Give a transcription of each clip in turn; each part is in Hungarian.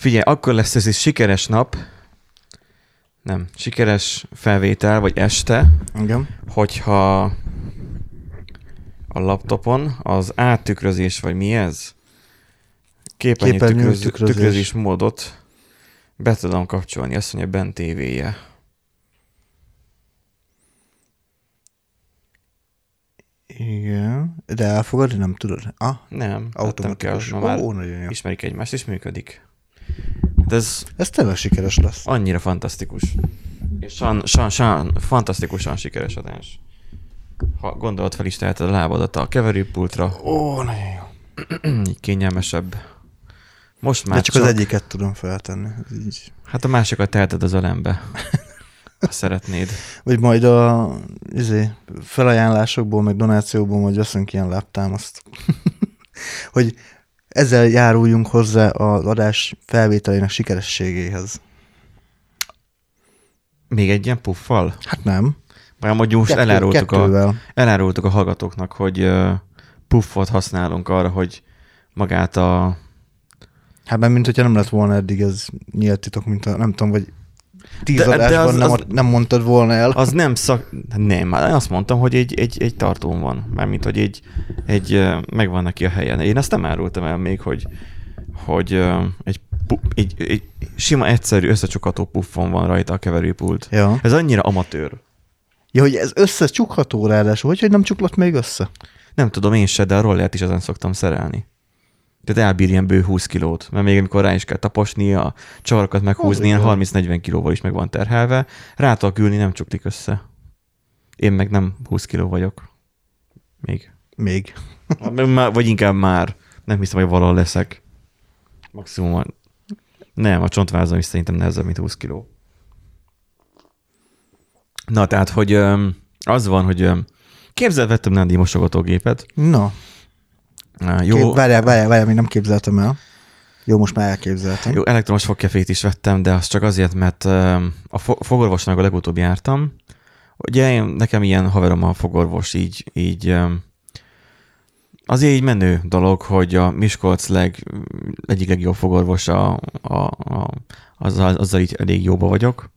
Figyelj, akkor lesz ez egy sikeres nap, nem, sikeres felvétel, vagy este, Igen. hogyha a laptopon az áttükrözés, vagy mi ez? Képernyő, Képernyő tükröz, tükrözés. tükrözés módot be tudom kapcsolni, azt mondja, bent tévéje. Igen. De elfogadni nem tudod? Ah, Nem, hát nem kell, automatikus. Ó, nagyon jó. ismerik egymást, és működik. De ez Ez tényleg sikeres lesz. annyira fantasztikus. És san, san, san, fantasztikusan sikeres adás. Ha gondolat fel is teheted a lábadat a keverőpultra, Ó, nagyon jó. így kényelmesebb. Most már De csak az egyiket tudom feltenni. Így. Hát a másikat teheted az ölembe. Ha szeretnéd. Vagy majd a izé, felajánlásokból, meg donációból majd veszünk ilyen láptámaszt. hogy ezzel járuljunk hozzá az adás felvételének sikerességéhez. Még egy ilyen puffal? Hát nem. Már amúgy most Kettő- elárultuk, a, elárultuk a hallgatóknak, hogy uh, puffot használunk arra, hogy magát a... Hát mert mint hogyha nem lett volna eddig ez nyílt titok, mint a, nem tudom, vagy tíz De- de az- nem, az- nem mondtad volna el. Az nem szak... Nem, azt mondtam, hogy egy, egy, egy tartón van. Mármint, hogy egy, egy megvan neki a helyen. Én azt nem árultam el még, hogy, hogy egy, egy, egy sima, egyszerű, összecsukható puffon van rajta a keverőpult. Ja. Ez annyira amatőr. ja, hogy ez összecsukható ráadásul, hogy, hogy nem csuklott még össze? Nem tudom én se, de a rollert is ezen szoktam szerelni. Tehát elbír ilyen bő 20 kilót, mert még amikor rá is kell taposni, a csavarokat meghúzni, ilyen jó. 30-40 kilóval is meg van terhelve, rá tudok ülni, nem csuklik össze. Én meg nem 20 kiló vagyok. Még. Még. Vagy inkább már. Nem hiszem, hogy valahol leszek. Maximum. Nem, a csontvázam is szerintem nehezebb, mint 20 kiló. Na, tehát, hogy az van, hogy képzeld, vettem Nandi mosogatógépet. Na, Jó. Kép, várjál, várjál, várjál, még nem képzeltem el. Jó, most már elképzeltem. Jó, elektromos fogkefét is vettem, de az csak azért, mert a fo- fogorvosnak a legutóbb jártam. Ugye én, nekem ilyen haverom a fogorvos, így, így azért így menő dolog, hogy a Miskolc leg, egyik legjobb fogorvosa, a, a, azzal, azzal így elég jóba vagyok,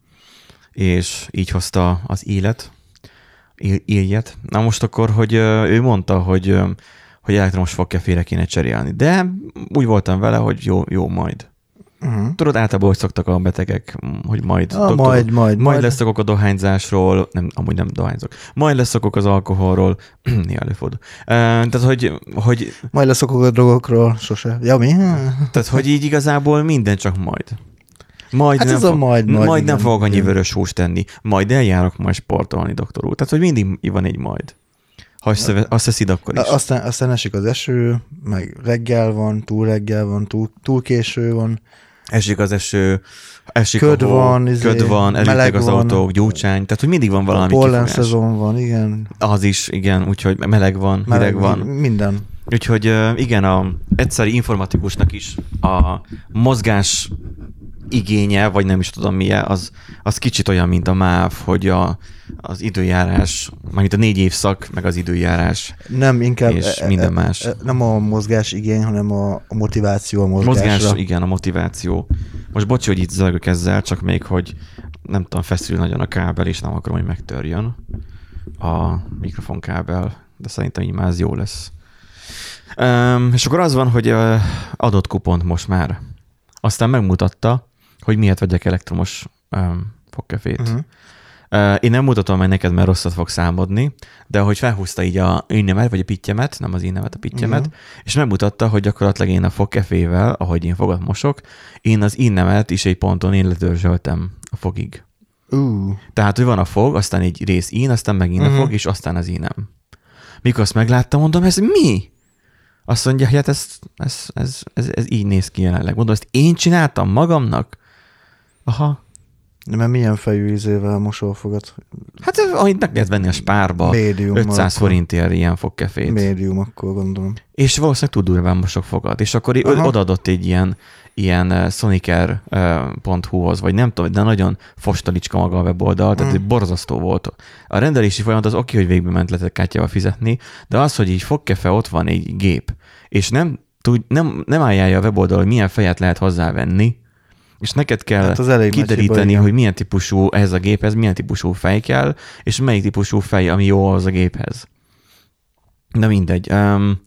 és így hozta az élet, él-. Na most akkor, hogy ő mondta, hogy, hogy elektromos fogkefére kéne cserélni, de úgy voltam vele, hogy jó, jó majd. Uh-huh. Tudod, általában hogy szoktak a betegek, hogy majd, Ah, tudod, majd, majd, majd leszokok a dohányzásról, nem, amúgy nem dohányzok, majd leszokok az alkoholról, néha előfordul. Uh, tehát, hogy, hogy, Majd leszokok a drogokról, sose. Ja, mi? tehát, hogy így igazából minden csak majd. Majd Hát nem, ez a majd, majd, majd nem fogok annyi vörös húst tenni, majd eljárok majd sportolni, doktor úr. Tehát, hogy mindig van egy majd. Ha azt eszid, akkor is. Aztán, aztán esik az eső, meg reggel van, túl reggel van, túl, túl késő van. Esik az eső, esik Köd a hó, van, izé, köd van, meleg elüttek az van. autók, gyúcsány, tehát hogy mindig van valami pollen szezon van, igen. Az is, igen, úgyhogy meleg van, hideg van. Minden. Úgyhogy igen, a egyszeri informatikusnak is a mozgás igénye, vagy nem is tudom milyen, az, az kicsit olyan, mint a MÁV, hogy a, az időjárás, mármint a négy évszak, meg az időjárás. Nem, inkább És e- e- minden e- más. e- nem a mozgás igény, hanem a, a motiváció a mozgásra. Mozgás, igen, a motiváció. Most bocsi, hogy itt zörgök ezzel, csak még, hogy nem tudom, feszül nagyon a kábel, és nem akarom, hogy megtörjön a mikrofonkábel, de szerintem így már ez jó lesz. Um, és akkor az van, hogy uh, adott kupont most már. Aztán megmutatta, hogy miért vegyek elektromos um, fogkefét. Uh-huh. Uh, én nem mutatom meg neked, mert rosszat fog számodni, de hogy felhúzta így a innemet, vagy a pittyemet, nem az innemet, a pittyemet, Mhm. és megmutatta, hogy gyakorlatilag én a fogkefével, ahogy én fogat mosok, én az innemet is egy ponton én ledörzsöltem a fogig. Uh, Tehát, hogy van a fog, aztán egy rész ín, aztán megint uh-huh. a Mhm. fog, és aztán az ínem. Mikor azt megláttam, mondom, ez mi? Azt mondja, hogy hát ez, ez, ez, ez, ez így néz ki jelenleg. Mondom, ezt én csináltam magamnak? Aha. de mert milyen fejű ízével mosol fogad? Hát ahogy meg lehet venni a spárba, Médium 500 akkor. forintért ilyen fogkefét. Médium, akkor gondolom. És valószínűleg tud durván mosok fogad. És akkor Aha. Odaadott egy ilyen, ilyen uh, sonicer.hu-hoz, vagy nem tudom, de nagyon fostalicska maga a weboldal, tehát Mm. borzasztó volt. A rendelési folyamat az oké, hogy végbe ment lehetett kártyával fizetni, de az, hogy így fogkefe ott van egy gép, és nem, tud, nem, nem ajánlja a weboldal, hogy milyen fejet lehet hozzávenni, és neked kell Hát az elég hiba, kideríteni, hogy milyen típusú ez a géphez, milyen típusú fej kell, és melyik típusú fej, ami jó az a géphez. Na mindegy. Um,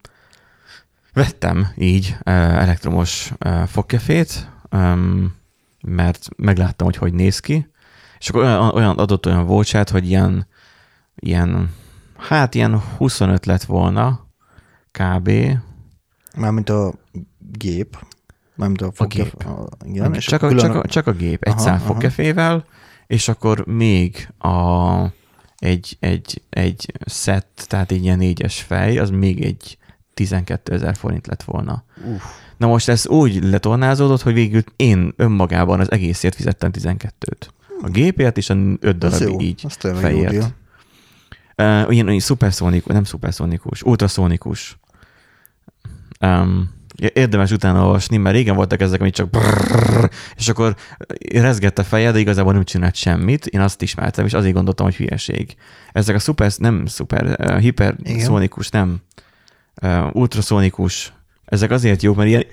vettem így uh, elektromos uh, fogkefét, um, mert megláttam, hogy hogy néz ki, és akkor olyan, olyan adott olyan volcsát, hogy ilyen, ilyen, hát ilyen 25 lett volna, kb. Mármint a gép. Mármint a fogja. gép. A, igen, és csak, a, külön csak, a, csak a gép, egy Aha, szál fogkefével, és akkor még a, egy, egy, egy szett, tehát egy ilyen négyes fej, az még egy 12 ezer forint lett volna. Uff. Na most ez úgy letornázódott, hogy végül én önmagában az egészért fizettem 12-t. A gépért és a 5 Az darab jó, így fejért. Uh, ilyen, olyan szuperszónikus, nem szuperszónikus, ultraszónikus. Um, érdemes utána olvasni, mert régen voltak ezek, amik csak brrrr, és akkor rezgett a feje, de igazából nem csinált semmit. Én azt ismertem, és azért gondoltam, hogy hülyeség. Ezek a szuper, nem szuper, uh, hiperszónikus, nem uh, ultraszónikus, ezek azért jók, mert ilyen,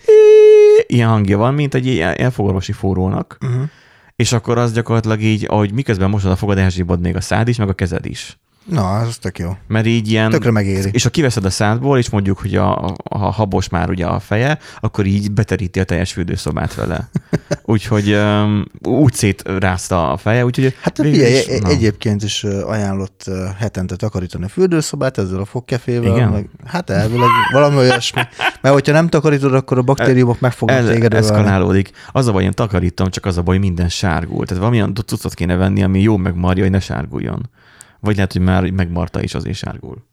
ilyen hangja van, mint egy ilyen elfogorvosi forrónak, Uh-huh. és akkor az gyakorlatilag így, ahogy miközben mosod a fogad, elzsibod még a szád is, meg a kezed is. Na, az tök jó. Mert így ilyen... Tökre megéri. És ha kiveszed a szádból, és mondjuk, hogy a, a habos már ugye a feje, akkor így beteríti a teljes fürdőszobát vele. Úgyhogy um, úgy szétrázta a feje, úgyhogy... Hát végül figyelj, is, e- na. egyébként is ajánlott hetente takarítani a fürdőszobát ezzel a fogkefével. Igen? Meg, hát elvileg valami olyasmi. Mert hogyha nem takarítod, akkor a baktériumok meg fognak El, téged eszkalálódik. Az a baj, én takarítom, csak az a baj, minden sárgul. Tehát valamilyen cuccot kéne venni, ami jó megmarja, hogy ne sárguljon. Vagy lehet, hogy már megmarta is azért sárgul.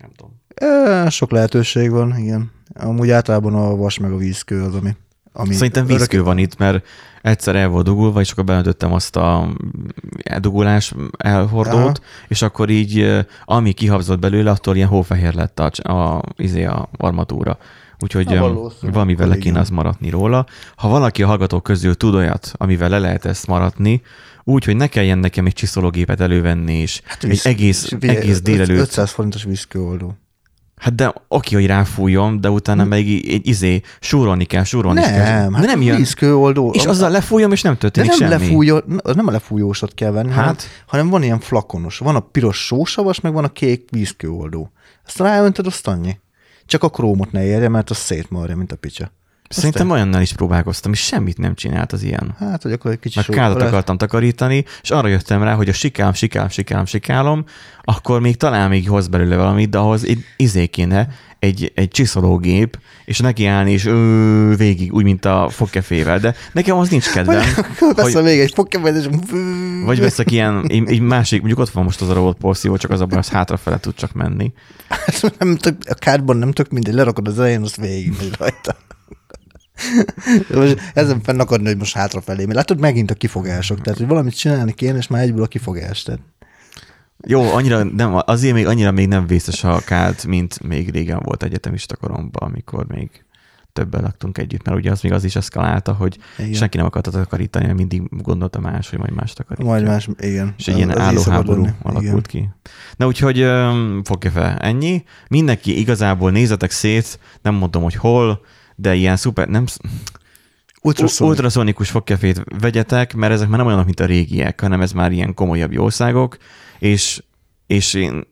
Nem tudom. E, sok lehetőség van, igen. Amúgy általában a vas meg a vízkő az, ami... ami Szerintem vízkő van itt, mert egyszer el volt dugulva, és akkor beöntöttem azt a eldugulás elhordót, Aha. és akkor így, ami kihabzott belőle, attól ilyen hófehér lett a, a, izé a armatúra. Úgyhogy Na, valamivel le kéne az maradni róla. Ha valaki a hallgatók közül tud olyat, amivel le lehet ezt maradni, úgy, hogy ne kelljen nekem egy csiszológépet elővenni, és hát egy víz- egész, figyelj, egész délelőtt 500 forintos vízkőoldó. Hát de oké, hogy ráfújom, de utána Hm. meg így, egy izé, súrolni kell, súrolni kell. Nem, De hát nem jön. vízkőoldó. És azzal lefújom, és nem de történik nem, semmi. lefújó, nem a lefújósat kell venni, hát. hanem, hanem van ilyen flakonos. Van a piros sósavas, meg van a kék vízkőoldó. Ezt ráöntöd, azt annyi. Csak a krómot ne érje, mert az szétmarja, mint a picsa. Szerintem olyannal is próbálkoztam, és semmit nem csinált az ilyen. Hát, hogy akkor egy kicsi Meg lehet- akartam takarítani, és arra jöttem rá, hogy a sikálom, sikálom, sikálom, sikálom, akkor még talán még hoz belőle valamit, de ahhoz egy izé kéne, egy, egy csiszológép, és nekiállni, és ő, végig, úgy, mint a fogkefével, de nekem az nincs kedvem. Akkor veszem még egy Pokémon, és... Vagy veszek ilyen, egy, egy másik, mondjuk ott van most az a robot porszívó, csak az a baj, az hátrafele tud csak menni. nem tök, a kártban nem tök mindegy, lerakod az elején, azt végig rajta. Most ezen fenn akarni, hogy most hátrafelé. Látod, megint a kifogások. Tehát, hogy valamit csinálni kéne, és már egyből a kifogás. Tehát, Jó, annyira nem, azért még annyira még nem vészes a kád, mint még régen volt egyetemista koromban, amikor még többen laktunk együtt, mert ugye az még az is eszkalálta, hogy Igen. igen. senki nem akarta takarítani, mert mindig gondolta más, hogy majd más takarítja. majd más, igen. És egy ilyen Az így álló szokott háború lenni. alakult ki. Na úgyhogy um, fogja fel, ennyi. Mindenki igazából nézetek szét, nem mondom, hogy hol, de ilyen szuper, nem, Ultraszónik. ultraszonikus fogkefét vegyetek, mert ezek már nem olyanok, mint a régiek, hanem ez már ilyen komolyabb jószágok, és, és én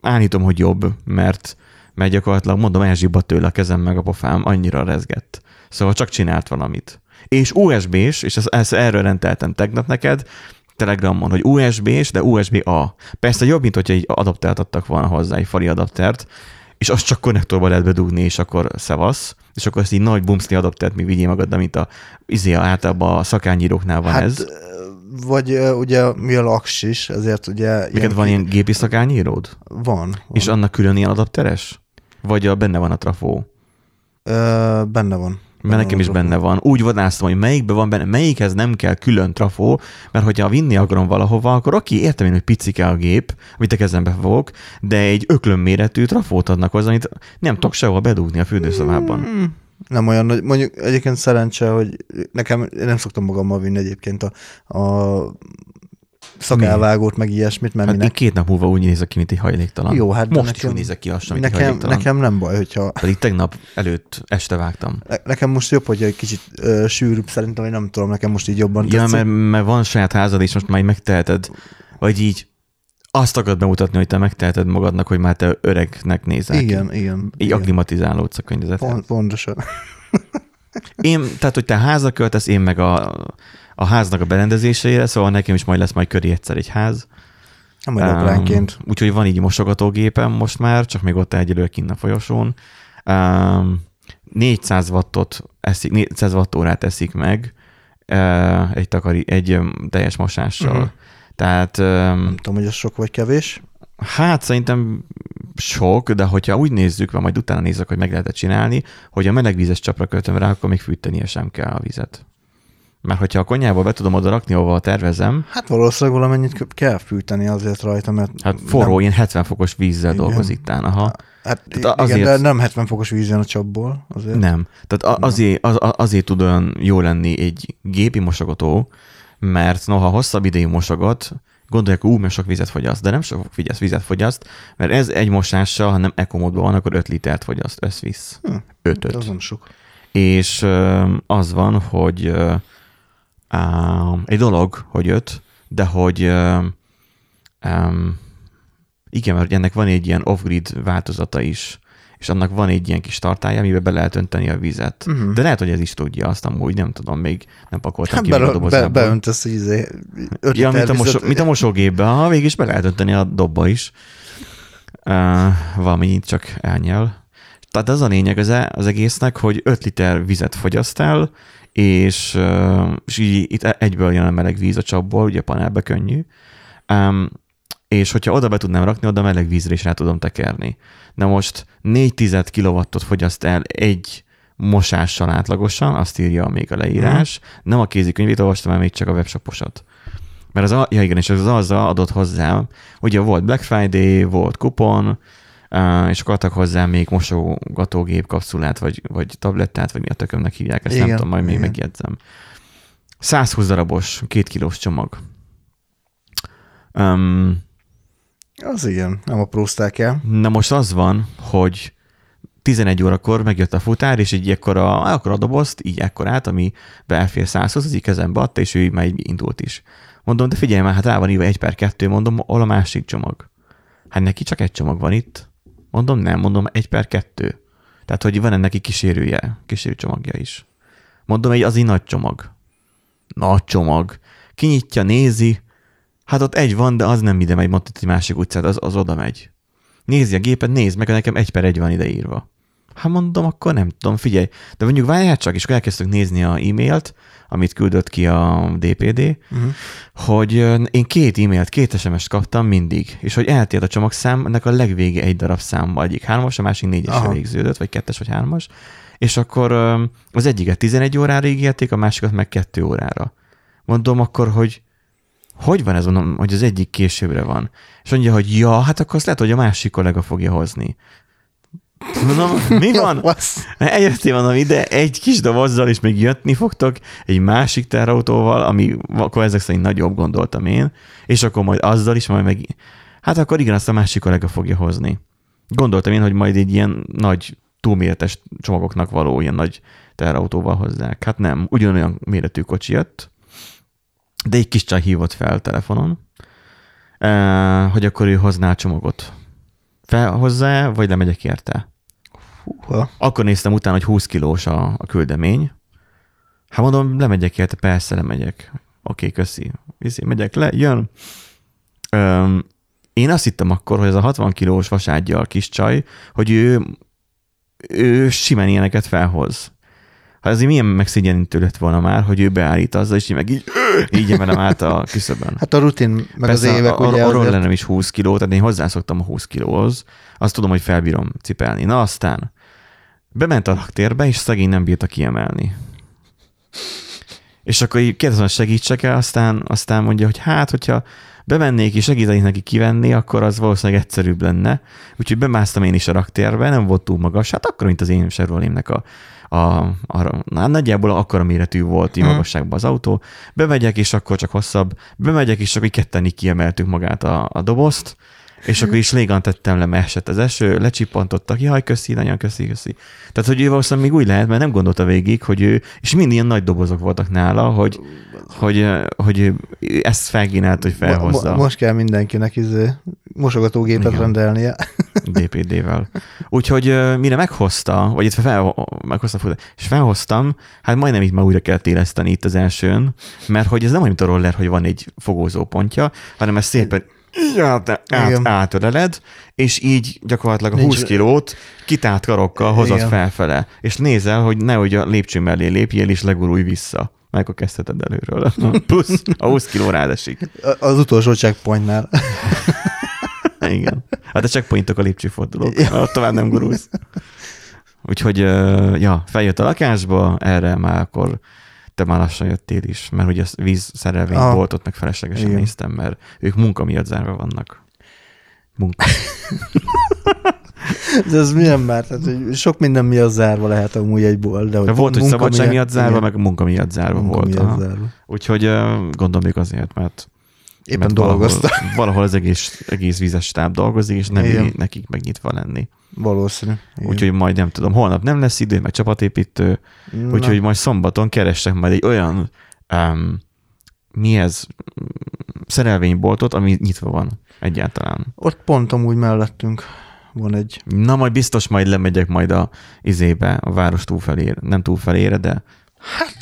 állítom, hogy jobb, mert, mert gyakorlatilag mondom, elzsibbadt tőle a kezem meg a pofám, annyira rezgett. Szóval csak csinált valamit. És USB-s, és ezt, ezt erről rendeltem tegnap neked, Telegramon, hogy USB-s, de USB-A. Persze jobb, mint hogyha egy adaptert adtak volna hozzá, egy fali adaptert, és azt csak konnektorba lehet bedugni, és akkor szevasz, és akkor ezt így nagy bumszli adaptert még vigyél magaddal, mint a izé, általában a szakányíróknál van hát, ez. vagy ugye mi a laks is, ezért ugye... Neked van ilyen gépi szakányíród? Van. van. És annak külön ilyen adapteres? Vagy a, benne van a trafó? Ö, benne van. Mert nekem is benne van. Úgy vadásztam, hogy melyikben van benne, melyikhez nem kell külön trafó, mert hogyha vinni akarom valahova, akkor oké, értem én, hogy picike a gép, amit a kezembe fogok, de egy öklöm méretű trafót adnak hozzá, amit nem tudok sehol bedugni a fürdőszobában. Hmm, Nem olyan nagy, mondjuk egyébként szerencse, hogy nekem, én nem szoktam magammal vinni egyébként a, a szakálvágót, meg ilyesmit, mert Hát minek. két nap múlva úgy nézek ki, mint egy hajléktalan. Jó, hát Most is nekem- úgy nézek ki lassan, mint egy Nekem, hajléktalan. nekem nem baj, hogyha Pedig tegnap előtt este vágtam. ne- nekem most jobb, hogy egy kicsit ö, sűrűbb szerintem, vagy nem tudom, nekem most így jobban Ja, mert, mert van saját házad, és most már megteheted, vagy így azt akarod bemutatni, hogy te megteheted magadnak, hogy már te öregnek nézel ki. Igen, igen. Így igen. aklimatizálódsz a környezethez. Pont, pontosan. Én, tehát, hogy te házra költesz, én meg a, a háznak a berendezésére, szóval nekem is majd lesz majd köré egyszer egy ház. Nem majd apránként. Um, úgyhogy van így mosogatógépem most már, csak még ott egyelőre kint a folyosón. Um, 400 wattot eszik, 400 wattórát eszik meg uh, egy, takari, egy teljes mosással. Uh-huh. Tehát um, Nem tudom, hogy ez sok vagy kevés. Hát szerintem sok, de hogyha úgy nézzük, vagy majd utána nézzük, hogy meg lehet csinálni, hogy a melegvízes csapra költöm rá, akkor még fűtenie sem kell a vizet. Mert hogyha a konyhába be tudom oda rakni, ahova tervezem, Hát valószínűleg valamennyit kell fűteni azért rajta, mert... hát forró, Nem, ilyen 70 fokos vízzel Igen. dolgozik tán, aha. hát Tehát igen, azért- de nem 70 fokos víz jön a csapból. Azért. Nem. Tehát a- azért, az, azért tud olyan jó lenni egy gépi mosogató, mert noha hosszabb ideig mosogat, gondolják, ú, mert sok vizet fogyaszt, de nem sok vizet, vizet fogyaszt, mert ez egy mosással, ha nem ekomódban van, akkor 5 litert fogyaszt összvisz. Hm, 5 Az nem sok. és az van, hogy á, egy dolog, hogy öt, de hogy ö, um, igen, mert ennek van egy ilyen off-grid változata is, és annak van egy ilyen kis tartálya, amiben be lehet önteni a vizet. Mhm. De lehet, hogy ez is tudja azt amúgy, nem tudom, még nem pakoltam ki még a be, be, dobozából. beöntesz egy izé, öt Ja, mint a, vizet. mint a mosógépbe, ha végig is be lehet önteni a dobba is. Uh, valamennyit csak elnyel. Tehát az a lényeg az, e- az egésznek, hogy 5 liter vizet fogyaszt el, és, és így itt egyből jön a meleg víz a csapból, ugye panelbe könnyű. Um, és hogyha oda be tudnám rakni, oda meleg vízre is rá tudom tekerni. Na most 4 tized kilowattot fogyaszt el egy mosással átlagosan, azt írja még a leírás. Nem a kézikönyvét olvastam, hanem még csak a webshoposat. Mert az, a, ja igen, és az azzal adott hozzá, ugye volt Black Friday, volt kupon, és akkor adtak hozzá még mosogatógép kapszulát, vagy, vagy tablettát, vagy mi a tökömnek hívják, ezt igen, nem tudom, majd még igen. megjegyzem. 120 darabos, két kilós csomag. Um, Az igen, nem aprózták el. Na most az van, hogy 11 órakor megjött a futár, és így ekkora, akkor a dobozt, így ekkorát, ami belfér 100-hoz, az így kezembe adta, és ő így már így indult is. Mondom, de figyelj már, hát rá van írva 1 per 2, mondom, hol a másik csomag? Hát neki csak egy csomag van itt. Mondom, nem, mondom, 1 per 2. Tehát, hogy van ennek kísérője, kísérő csomagja is. Mondom, egy az egy nagy csomag. Nagy csomag. Kinyitja, nézi, hát ott egy van, de az nem ide megy, mondta egy másik utcát, az, az oda megy. Nézi a gépet, nézd meg, nekem egy per egy van ideírva. Hát mondom, akkor nem tudom, figyelj. De mondjuk várjál csak, és akkor elkezdtük nézni a e-mailt, amit küldött ki a DPD, Uh-huh. hogy ö, én két e-mailt, két SMS-t kaptam mindig, és hogy eltért a csomagszám, ennek a legvége egy darab szám, egyik hármas, a másik négyesre Aha. végződött, vagy kettes, vagy hármas, és akkor az egyiket 11 órára ígérték, a másikat meg 2 órára. Mondom akkor, hogy hogy van ez, mondom, hogy az egyik későbbre van. És mondja, hogy ja, hát akkor azt lehet, hogy a másik kollega fogja hozni. Mondom, mi van? Eljöttél mondom ide egy kis dobozzal, és még jöttni fogtok egy másik terautóval, ami akkor ezek szerint nagyobb gondoltam én, és akkor majd azzal is, majd meg... Hát akkor igen, azt a másik kollega fogja hozni. Gondoltam én, hogy majd egy ilyen nagy túlméretes csomagoknak való ilyen nagy terautóval hozzák. Hát nem, ugyanolyan méretű kocsi jött, de egy kis csaj hívott fel telefonon, eh, hogy akkor ő hozná a csomagot. Felhozza vagy lemegyek érte? Húha. Akkor néztem utána, hogy 20 kilós a, a küldemény. Hát mondom, lemegyek érte, persze lemegyek. Oké, köszi. Viszi, megyek le, jön. Öm, én azt hittem akkor, hogy ez a 60 kilós vaságyjal kis csaj, hogy ő, ő simán ilyeneket felhoz. Hát azért milyen megszégyenítő lett volna már, hogy ő beállít azzal, és így meg így, így emelem át a küszöbön. Hát a rutin, meg Persze az évek, a, ugye a, a azért- rollerem is 20 kiló, tehát én hozzászoktam a 20 kilóhoz. Azt tudom, hogy felbírom cipelni. Na aztán bement a raktérbe, és szegény nem bírta kiemelni. És akkor így kérdezem, segítsek el, aztán, aztán mondja, hogy hát, hogyha bemennék és segítenék neki kivenni, akkor az valószínűleg egyszerűbb lenne. Úgyhogy bemásztam én is a raktérbe, nem volt túl magas, hát akkor, mint az én Chevrolémnek a, a, a, a nagyjából akkora méretű volt így Hmm. magasságban az autó. Bemegyek, és akkor csak hosszabb. Bemegyek, és akkor így ketten így kiemeltük magát a, a dobozt, és akkor is légan tettem le, mert esett az eső, lecsippantottak, jaj, köszi, nagyon köszi, köszi. Tehát, hogy ő valószínűleg még úgy lehet, mert nem gondolta végig, hogy ő, és mind ilyen nagy dobozok voltak nála, hogy, hogy, hogy ő ezt felkínált, hogy felhozza. Mo- most kell mindenkinek izé, mosogatógépet Igen. rendelnie. DPD-vel. Úgyhogy mire meghozta, vagy itt fel, meghozta, és felhoztam, hát majdnem itt már újra kell éleszteni itt az elsőn, mert hogy ez nem olyan, mint a roller, hogy van egy fogózópontja, hanem ez szépen így át, át, Igen. átöleled, és így gyakorlatilag a Nincs- 20 kilót kitált karokkal hozod Igen. felfele, és nézel, hogy nehogy a lépcső mellé lépjél, és legurulj vissza. Meg akkor kezdheted előről. Plusz a 20 kiló rád esik. Az utolsó checkpointnál. Igen. Hát a checkpointok a lépcsőfordulók. Ott tovább nem gurulsz. Úgyhogy, ja, feljött a lakásba, erre már akkor te már lassan jöttél is, mert ugye a vízszerelvény Ah. volt, ott meg feleslegesen Igen. néztem, mert ők munka miatt zárva vannak. Munka. De ez milyen már? Tehát, hogy sok minden miatt zárva lehet amúgy egy bolt. De hogy De volt, hogy szabadság miatt zárva, igen, meg munka miatt zárva munka volt. miatt aha. zárva. Úgyhogy gondolom még azért, mert Éppen mert dolgozta. Valahol, valahol az egész, egész vízes stáb dolgozik, és nem Igen. nekik megnyitva lenni. Valószínű. Igen. Úgyhogy majd nem tudom, holnap nem lesz idő, meg csapatépítő, Na, úgyhogy majd szombaton keressek majd egy olyan, um, mi ez, szerelvényboltot, ami nyitva van egyáltalán. Ott pont amúgy mellettünk van egy. Na majd biztos majd lemegyek majd a izébe, a város túlfelére, nem túlfelére, de Hát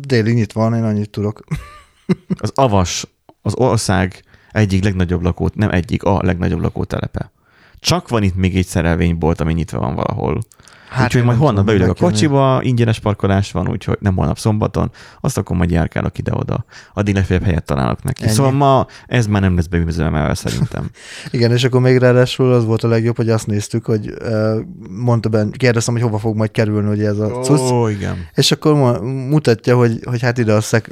délig nyitva van, én annyit tudok. az Avas, az ország egyik legnagyobb lakó, nem egyik, a legnagyobb lakótelepe. Csak van itt még egy szerelvénybolt, ami nyitva van valahol. Hát úgyhogy majd holnap beülök a kocsiba, ingyenes parkolás van, úgyhogy nem holnap szombaton, azt akkor majd járkálok ide-oda. Addig legfeljebb helyet találok neki. Ennyi. Szóval ma ez már nem lesz beüzemelve szerintem. Igen, és akkor még ráadásul az volt a legjobb, hogy azt néztük, hogy mondta ben, kérdeztem, hogy hova fog majd kerülni hogy ez a cucc, Ó, igen. és akkor mutatja, hogy, hogy hát ide a szek,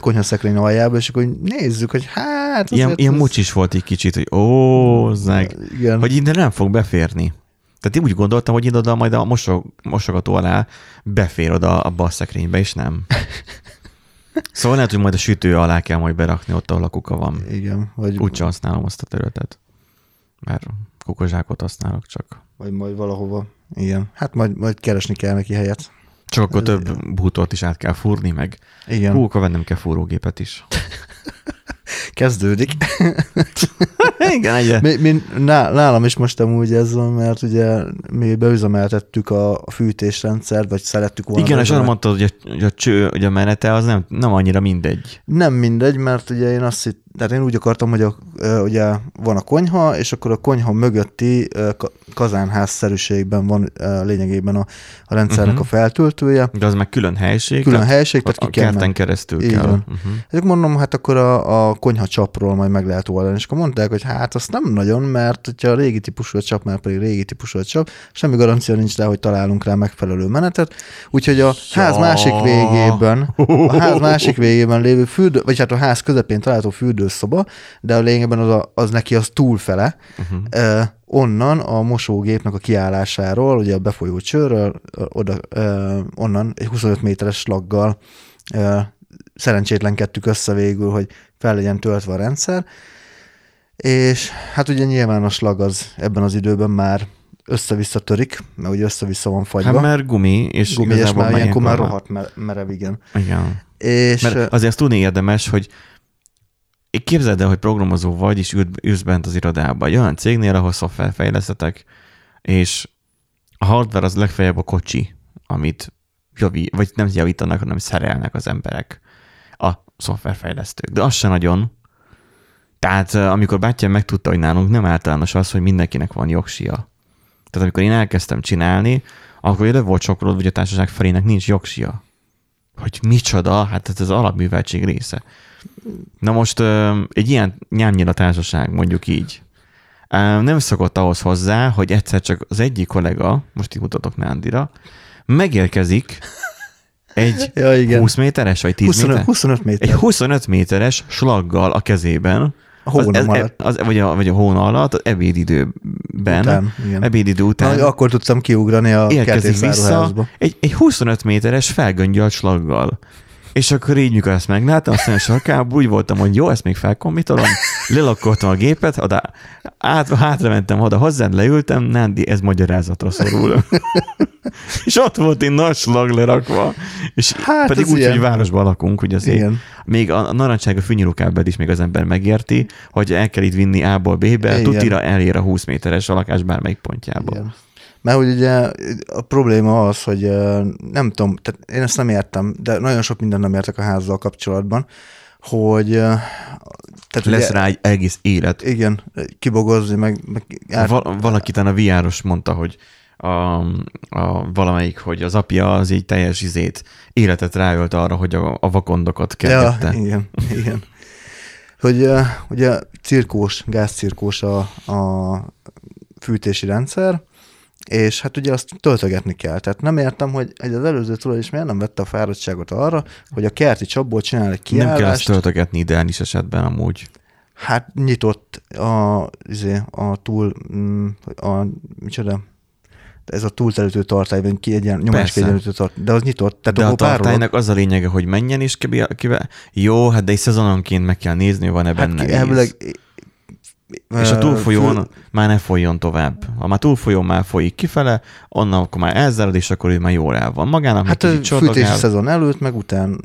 konyhaszekrény aljába, és akkor nézzük, hogy hát... Ilyen, ilyen ez- mucsis volt egy kicsit, hogy ó, zeg, Igen. hogy ide nem fog beférni. Tehát én úgy gondoltam, hogy ide oda majd a mosog, mosogató alá befér oda abba a szekrénybe, és nem. Szóval lehet, hogy majd a sütő alá kell majd berakni, ott, ahol a kuka van. Igen, vagy, Úgyse használom azt a területet. Mert kukozsákot használok csak. vagy majd valahova. Igen, hát majd, majd keresni kell neki helyet. Csak akkor Ez több bútort is át kell fúrni, meg Igen, hú, akkor vennem kell fúrógépet is. kezdődik. Igen, egyre. Mi, mi, ná- nálam is most amúgy ez van, mert ugye mi beüzemeltettük a, a fűtésrendszert, vagy szerettük volna. Igen, és arra mondtad, hogy a, hogy a cső, hogy a menete az nem, nem annyira mindegy. Nem mindegy, mert ugye én azt hitt, tehát én úgy akartam, hogy a, ugye van a konyha, és akkor a konyha mögötti kazánházszerűségben van lényegében a, a rendszernek Mhm. uh-huh. a feltöltője. De az meg külön helység. Külön tehát helység, a, tehát ki a kerten keresztül Így kell. van. Uh-huh. És mondom, hát akkor a, a konyha csapról majd meg lehet oldani. És akkor mondták, hogy hát azt nem nagyon, mert hogyha a régi típusú a csap, már pedig régi típusú a csap, semmi garancia nincs rá, hogy találunk rá megfelelő menetet. Úgyhogy a ház másik végében, a ház másik végében lévő fürdő, vagy hát a ház közepén található fürdőszoba, de a lényegben az, a, az neki az túlfele, Uh-huh. eh, onnan a mosógépnek a kiállásáról, ugye a befolyó csőről, ö, oda, eh, onnan egy 25 méteres slaggal eh, szerencsétlenkedtük össze végül, hogy fel legyen töltve a rendszer, és hát ugye nyilván a slag az ebben az időben már össze-vissza törik, mert ugye össze-vissza van fagyva. Hát mert gumi, és Gumi, és már ilyenkor már rohadt mer- merev, igen. Igen. És Mert azért azt tudni érdemes, hogy képzeld el, hogy programozó vagy, és ül- ülsz bent az irodában. Egy olyan cégnél, ahol szoftver fejlesztetek, és a hardware az legfeljebb a kocsi, amit javi, vagy nem javítanak, hanem szerelnek az emberek, szoftverfejlesztők. De az se nagyon. Tehát eh, amikor bátyám megtudta, hogy nálunk nem általános az, hogy mindenkinek van jogsia. Tehát amikor én elkezdtem csinálni, akkor ide volt sokolod, hogy a társaság felének nincs jogsia. Hogy micsoda, hát ez az alapműveltség része. Na most egy ilyen nyámnyira társaság, mondjuk így, nem szokott ahhoz hozzá, hogy egyszer csak az egyik kollega, most így mutatok Nándira, megérkezik, egy Ja, igen. 20 méteres, vagy 10 25, méter? 25 méter. Egy 25 méteres slaggal a kezében, A hónam az, alatt. az, vagy, a, vagy a hóna alatt, az ebédidőben, Után, igen. ebédidő után Na, akkor tudtam kiugrani a érkezik vissza egy, egy 25 méteres felgöngyölt slaggal. És akkor így, mikor ezt megláttam, aztán a sarkából úgy voltam, hogy jó, ezt még felkommitolom, lelakkoltam a gépet, oda, át, hátra mentem oda hozzád, leültem, Nándi, ez magyarázatra szorul. és ott volt egy nagy slag lerakva, és Hát, pedig úgy, ilyen. hogy városban lakunk, hogy azért Igen. még a narancsága fűnyirukábelt is még az ember megérti, hogy el kell itt vinni A-ból B-be, tutira elér a 20 méteres a lakás bármelyik pontjából. Igen. Mert hogy ugye a probléma az, hogy nem tudom, tehát én ezt nem értem, de nagyon sok mindent nem értek a házzal kapcsolatban, hogy tehát Lesz ugye, rá egy egész élet. igen, kibogozni, meg, meg át, Val- valaki a viáros mondta, hogy a, a, valamelyik, hogy az apja az így teljes izét, életet ráölt arra, hogy a, a vakondokat ja, kergette. igen, igen. Hogy ugye cirkós, gázcirkós a, a fűtési rendszer, és hát ugye azt töltögetni kell. Tehát nem értem, hogy egy az előző tulajdonos miért nem vette a fáradtságot arra, hogy a kerti csapból csinál egy Nem kell ezt kiállást, töltögetni ideális esetben amúgy. hát nyitott a, izé, a túl, mm, a, micsoda, ez a túltelítő tartály, vagy ki egyen, nyomás kiegyenlítő tartály, de az nyitott. Tehát De a tartálynak az a lényege, hogy menjen is kibe, kibe. Jó, hát de egy szezononként meg kell nézni, van-e hát benne ki, elvileg, És a túlfolyón fő- már ne folyjon tovább. Ha már túlfolyón már folyik kifele, onnan akkor már elzárad, és akkor ő már jól el van. Magának Hát a fűtési szezon előtt, meg után,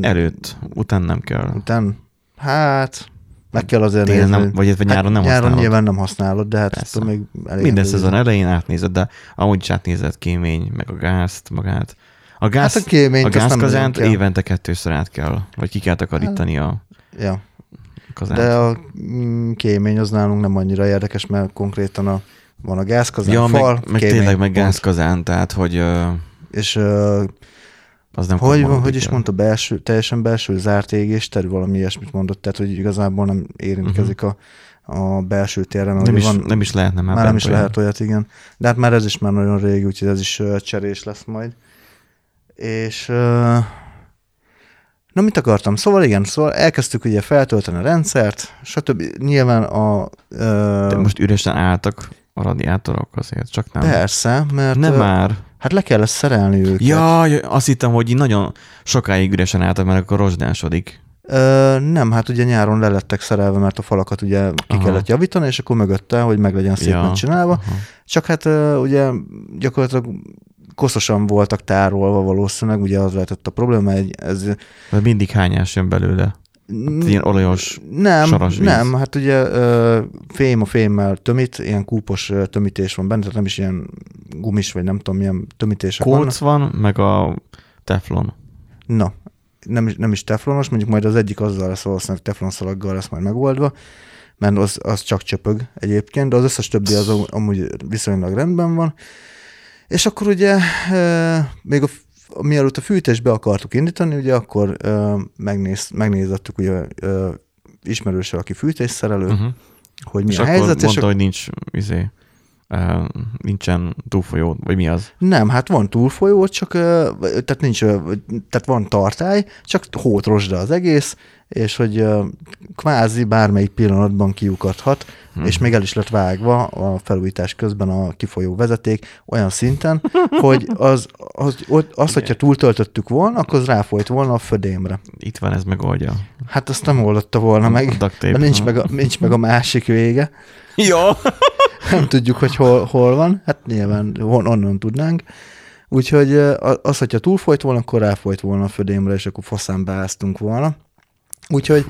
Előtt, után nem kell. után, hát meg kell azért Télen nézni. nem, vagy, vagy nyáron nem hát, nyáron használod. nyilván nem használod, de hát ezt még elég Minden szezon elején átnézed, de amúgy is átnézed kémény, meg a gázt magát. A gáz, Hát a kéményt a nem gázkazánt évente kettőször át kell, vagy ki kell takarítani a Ja. Kazánt. De a mm, kémény az nálunk nem annyira érdekes, mert konkrétan a, van a gázkazán, ja, fal, meg, meg kémény, tényleg meg gázkazán, tehát hogy És uh, az nem hogy, van, hogy is mondta, belső, teljesen belső zárt égésterű, valami ilyesmit mondott, tehát hogy igazából nem érintkezik a, a belső térre, mert Nem is, van, nem is lehetne már, már nem is olyan. lehet olyat, igen. De hát már ez is már nagyon régi, úgyhogy ez is uh, cserés lesz majd. És uh, na mit akartam? Szóval igen, szóval elkezdtük ugye feltölteni a rendszert, stb. Nyilván a... Uh, De most üresen álltak a radiátorok azért, csak nem. Persze, mert Nem ö, már. hát le kellett szerelni őket. Jaj, azt hittem, hogy így nagyon sokáig üresen álltak, mert akkor rozsdásodik. Ö, nem, hát ugye nyáron le lettek szerelve, mert a falakat ugye ki Aha. kellett javítani, és akkor mögötte, hogy meg legyen szépen Ja, csinálva. aha. Csak hát ö, ugye gyakorlatilag koszosan voltak tárolva valószínűleg, ugye az lehetett a probléma, egy, ez Mert mindig hányás jön belőle. Hát ilyen olajos, nem, saras víz. nem, hát ugye fém a fémmel tömít, ilyen kúpos tömítés van benne, tehát nem is ilyen gumis, vagy nem tudom, milyen tömítések kóc van, meg a teflon. Na, nem, is- nem is teflonos, mondjuk majd az egyik azzal lesz valószínűleg teflonszalaggal lesz majd megoldva, mert az, az csak csöpög egyébként, de az összes többi az am- amúgy viszonylag rendben van. És akkor ugye még a, mielőtt a fűtést be akartuk indítani, ugye akkor e, megnéz, megnézettük ugye e, ismerősel, aki fűtésszerelő, uh-huh. Hogy mi És a akkor helyzet, és mondta, ak- hogy nincs, izé, nincsen túlfolyó, vagy mi az? Nem, hát van túlfolyó, csak tehát nincs, tehát van tartály, csak hót rozsda az egész, és hogy kvázi bármelyik pillanatban kiukadhat, hmm. és még el is lett vágva a felújítás közben a kifolyó vezeték olyan szinten, hogy az, az, az, az hogyha túltöltöttük volna, akkor az ráfolyt volna a födémre. Itt van, ez megoldja. Hát azt nem oldotta volna meg, mert nincs meg, a, nincs meg a másik vége. Jó! Nem tudjuk, hogy hol, hol van, hát nyilván hon, onnan tudnánk. Úgyhogy az, hogyha túlfolyt volna, akkor ráfolyt volna a födémre, és akkor faszán beáztunk volna. Úgyhogy,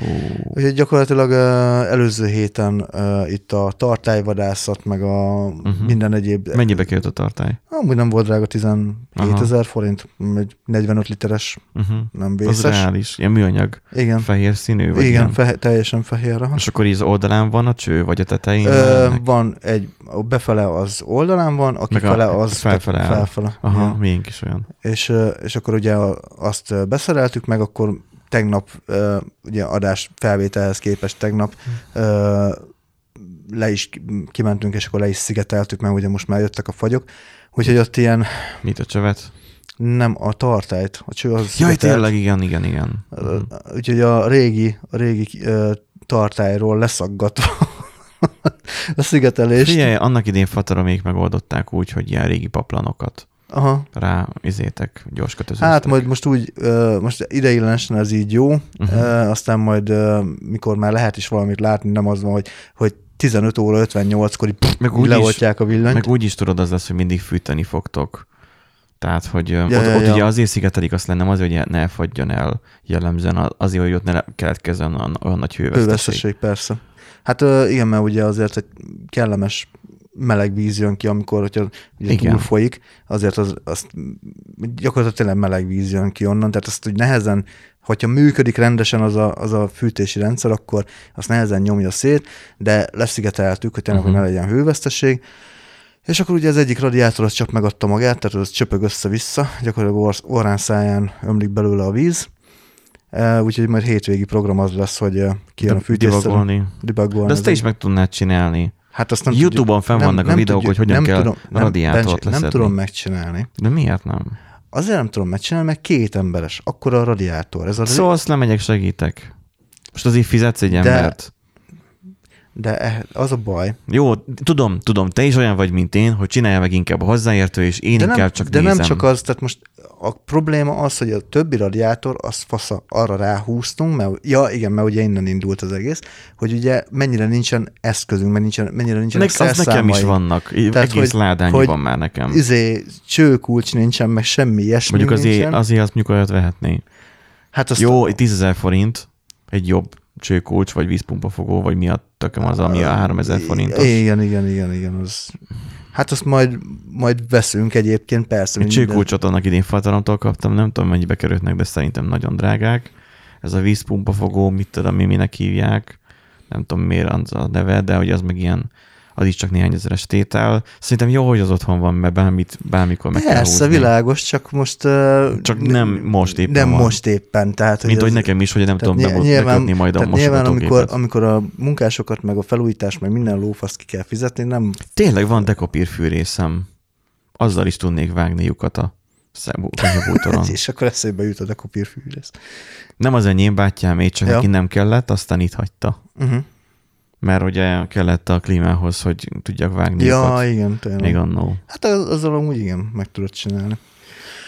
úgyhogy gyakorlatilag ö, előző héten ö, itt a tartályvadászat, meg a uh-huh. minden egyéb, Mennyibe került a tartály? amúgy nem volt drága 17 Aha. ezer forint, egy 45 literes, Uh-huh. nem Az vészes. reális. Ilyen műanyag, Igen, fehér színű, vagy igen, ilyen? fe, teljesen fehér. aha. És akkor így az oldalán van a cső, vagy a tetején? Ö, vannak? van egy, befele az oldalán van, aki Meg a fele az felfele felfele. Aha, Ja. miénk is olyan. És, és akkor ugye azt beszereltük meg, akkor tegnap ugye adás felvételhez képest tegnap le is ki- kimentünk, és akkor le is szigeteltük, mert ugye most már jöttek a fagyok. Úgyhogy ott ilyen, Mit a csövet? Nem, a tartályt. A cső az Jaj, tényleg, igen, igen, igen. Ö, Úgyhogy a régi, a régi ö, tartályról leszaggatva a szigetelést. Figyelj, annak idén fataromék megoldották úgy, hogy ilyen régi paplanokat Aha. rá izétek, gyors kötözőztek. Hát majd most úgy, most ideiglenesen ez így jó, uh-huh. aztán majd mikor már lehet is valamit látni, nem az van, hogy, hogy 15 óra 58-kor így, Meg úgy leoltják a villanyt. Meg úgy is tudod, az lesz, hogy mindig fűteni fogtok. Tehát, hogy ja, ott, ja, ott ja. ugye azért szigetelik azt lenne, azért, hogy ne fagyjon el jellemzően, azért, hogy ott ne keletkezzen olyan, nagy hőveszteség. Hőveszteség, persze. Hát igen, mert ugye azért egy kellemes meleg víz jön ki, amikor hogyha ugye Igen. túl folyik, azért az, azt gyakorlatilag tényleg meleg víz jön ki onnan, tehát azt úgy nehezen, hogyha működik rendesen az a, az a fűtési rendszer, akkor azt nehezen nyomja szét, de leszigeteltük, hogy tényleg, Mhm. uh-huh. hogy ne legyen hőveszteség, és akkor ugye az egyik radiátor az csak megadta magát, tehát az csöpög össze-vissza, gyakorlatilag or- orrán száján ömlik belőle a víz, Uh, úgyhogy majd hétvégi program az lesz, hogy uh, kijön a fűtésszerű. Divagolni. Debugolni. De ezt te is meg tudnád csinálni. Hát azt nem YouTube-on tudjuk- fenn vannak a videók, hogy hogyan kell tudom, nem, radiátort Nem leszedni. tudom megcsinálni. De miért nem? Azért nem tudom megcsinálni, mert két emberes. Akkor a radiátor. Ez a Szóval azt lemegyek, segítek. Most azért fizetsz egy embert. De eh- az a baj. Jó, tudom, tudom, te is olyan vagy, mint én, hogy csinálja meg inkább a hozzáértő, és én De, inkább nem, csak de nézem. nem csak az, tehát most a probléma az, hogy a többi radiátor, az fasza, arra ráhúztunk, mert, ja igen, mert ugye innen indult az egész, hogy ugye mennyire nincsen eszközünk, mert nincsen, mennyire nincsenek Nek, az nekem is vannak. Tehát, Egész hogy- ládányi hogy van már nekem. Izé, csőkulcs nincsen, meg semmi ilyesmi Mondjuk azért, nincsen. azért azt mondjuk olyat vehetné. hát azt Jó, egy 10 000 forint, egy jobb csőkulcs, vagy vízpumpafogó, vagy mi a tököm az, ami a 3000 forintos. Igen, igen, igen, igen. Az... Hát azt majd, majd veszünk egyébként, persze. Egy minden- csőkulcsot annak idén faltaromtól kaptam, nem tudom mennyibe kerültnek, de szerintem nagyon drágák. Ez a vízpumpafogó, mit tudom én, minek hívják, nem tudom miért az a neve, de hogy az meg ilyen, az is csak néhány ezeres tétel. Szerintem jó, hogy az otthon van, mert bármit, bármikor meg kell Persze, húzni. világos, csak most... Uh, Csak nem most éppen Nem van. most éppen, tehát... Mint hogy nekem is, hogy nem tudom nyilván- bekötni majd a nyilván, amikor, amikor a munkásokat, meg a felújítást, meg minden lófaszt ki kell fizetni, nem... Tényleg van dekopír fűrészem. Azzal is tudnék vágni lyukat a konyhabútoron. És akkor eszébe jut a dekopírfűrész. Nem az enyém bátyám, én csak Ja. neki nem kellett, aztán itt hagyta. Uh-huh. Mert ugye kellett a klímához, hogy tudjak vágni Ja, igen, tényleg. Még annó. Hát az- azzal amúgy igen, meg tudod csinálni.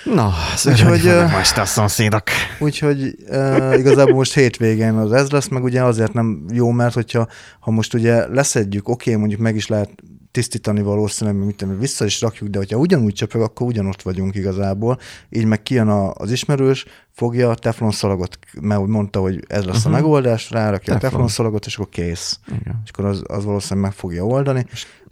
Na, Úgyhogy, úgyhogy ö, most a szomszédok. Úgyhogy uh, igazából most hétvégén az ez lesz, meg ugye azért nem jó, mert hogyha ha most ugye leszedjük, oké, okay, mondjuk meg is lehet tisztítani valószínűleg, mert mit tudom, vissza is rakjuk, de hogyha ugyanúgy csöpög, akkor ugyanott vagyunk igazából. Így meg kijön a, az ismerős, fogja a teflon szalagot, mert mondta, hogy ez lesz uh-huh. a Mhm. megoldás, rárakja Teflon. a teflon szalagot, és akkor kész. Igen. És akkor az, az valószínűleg meg fogja oldani.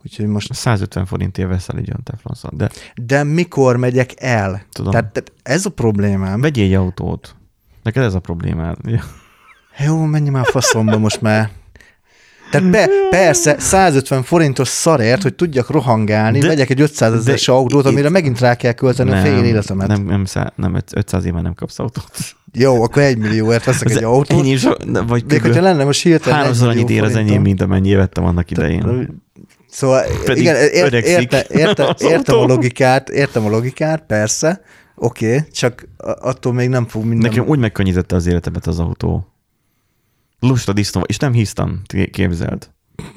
Úgyhogy most, 150 forintért veszel egy olyan teflonszal. De de mikor megyek el? Tudom. Tehát, tehát ez a problémám. vegyél egy autót. Neked ez a problémád. Jó, menj már faszomba most már. Tehát be, persze, 150 forintos szarért, hogy tudjak rohangálni, De- vegyek egy 500 ezeres autót, amire itt- megint rá kell költeni a fél életemet. nem, nem, szá, nem, 500 éve nem kapsz autót. Jó, akkor egy millióért veszek egy autót. Ennyi, so, vagy Még hogyha lenne most hirtelen háromszor annyit ér az enyém, mint amennyi vettem annak idején. Szóval Pedig igen, öregszik érte, érte, értem a logikát, értem a logikát, persze, oké, okay, csak attól még nem fog minden... Nekem úgy megkönnyítette az életemet az autó. Lusta disznó, és nem hisztam, képzeld.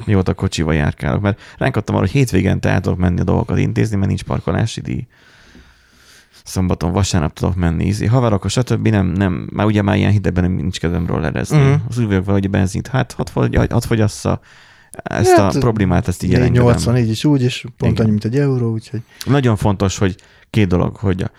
Mióta kocsival járkálok, mert ránk adtam arra, hogy hétvégente el tudok menni a dolgokat intézni, mert nincs parkolási díj. Szombaton, vasárnap tudok menni, ízi. Haverok, stb. Nem, nem, már ugye már ilyen hidegben nem nincs kedvem rollerezni. Uh-huh. Az úgy vagyok vele, hogy benzint, hát hadd, fogy, hadd fogyassza. Ezt Hát, a problémát, ezt így elengedem. 80 így is úgy, és pont Igen. annyi, mint egy euró, úgyhogy... Nagyon fontos, hogy két dolog, hogy a,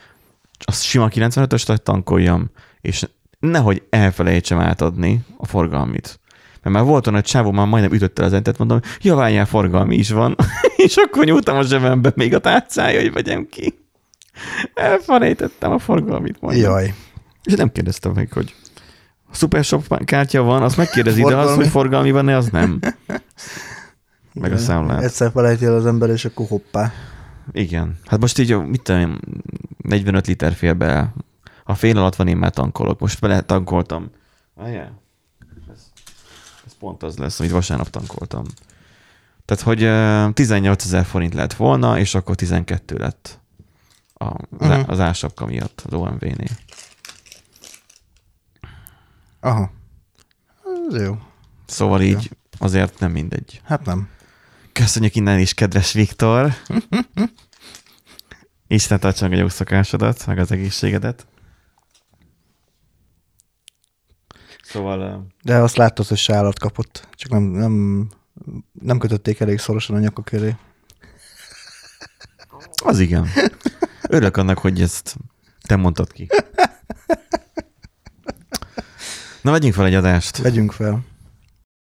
a sima 95-ös tankoljam, és nehogy elfelejtsem átadni a forgalmit. Mert már volt olyan, hogy csávó már majdnem ütötte az entet, mondom, ja, várjál, forgalmi is van. és akkor nyúltam a zsebembe még a tárcája, hogy vegyem ki. Elfelejtettem a forgalmit majd. Jaj. És nem kérdeztem meg, hogy a Super Shop kártya van, azt megkérdezi, de az, hogy forgalmi van-e, az nem. Meg a Igen. számlát. Egyszer felejti el az ember, és akkor hoppá. Igen. Hát most így, mit tudom, én, 45 liter fél be. A fél alatt van, én már tankolok. Most bele tankoltam. Várjál. Ez, ez pont az lesz, amit vasárnap tankoltam. Tehát, hogy eh, 18 ezer forint lett volna, és akkor 12 lett a, az, Mhm. az ásapka miatt az OMV-nél. Aha. Ez jó. Szóval így azért nem mindegy. Hát nem. Köszönjük innen is, kedves Viktor! Isten tartsa meg a jó szokásodat, meg az egészségedet. Szóval De azt láttad, hogy sálat kapott. Csak nem, nem, nem kötötték elég szorosan a nyaka köré. az igen. Örülök annak, hogy ezt te mondtad ki. Na, vegyünk fel egy adást. Vegyünk fel.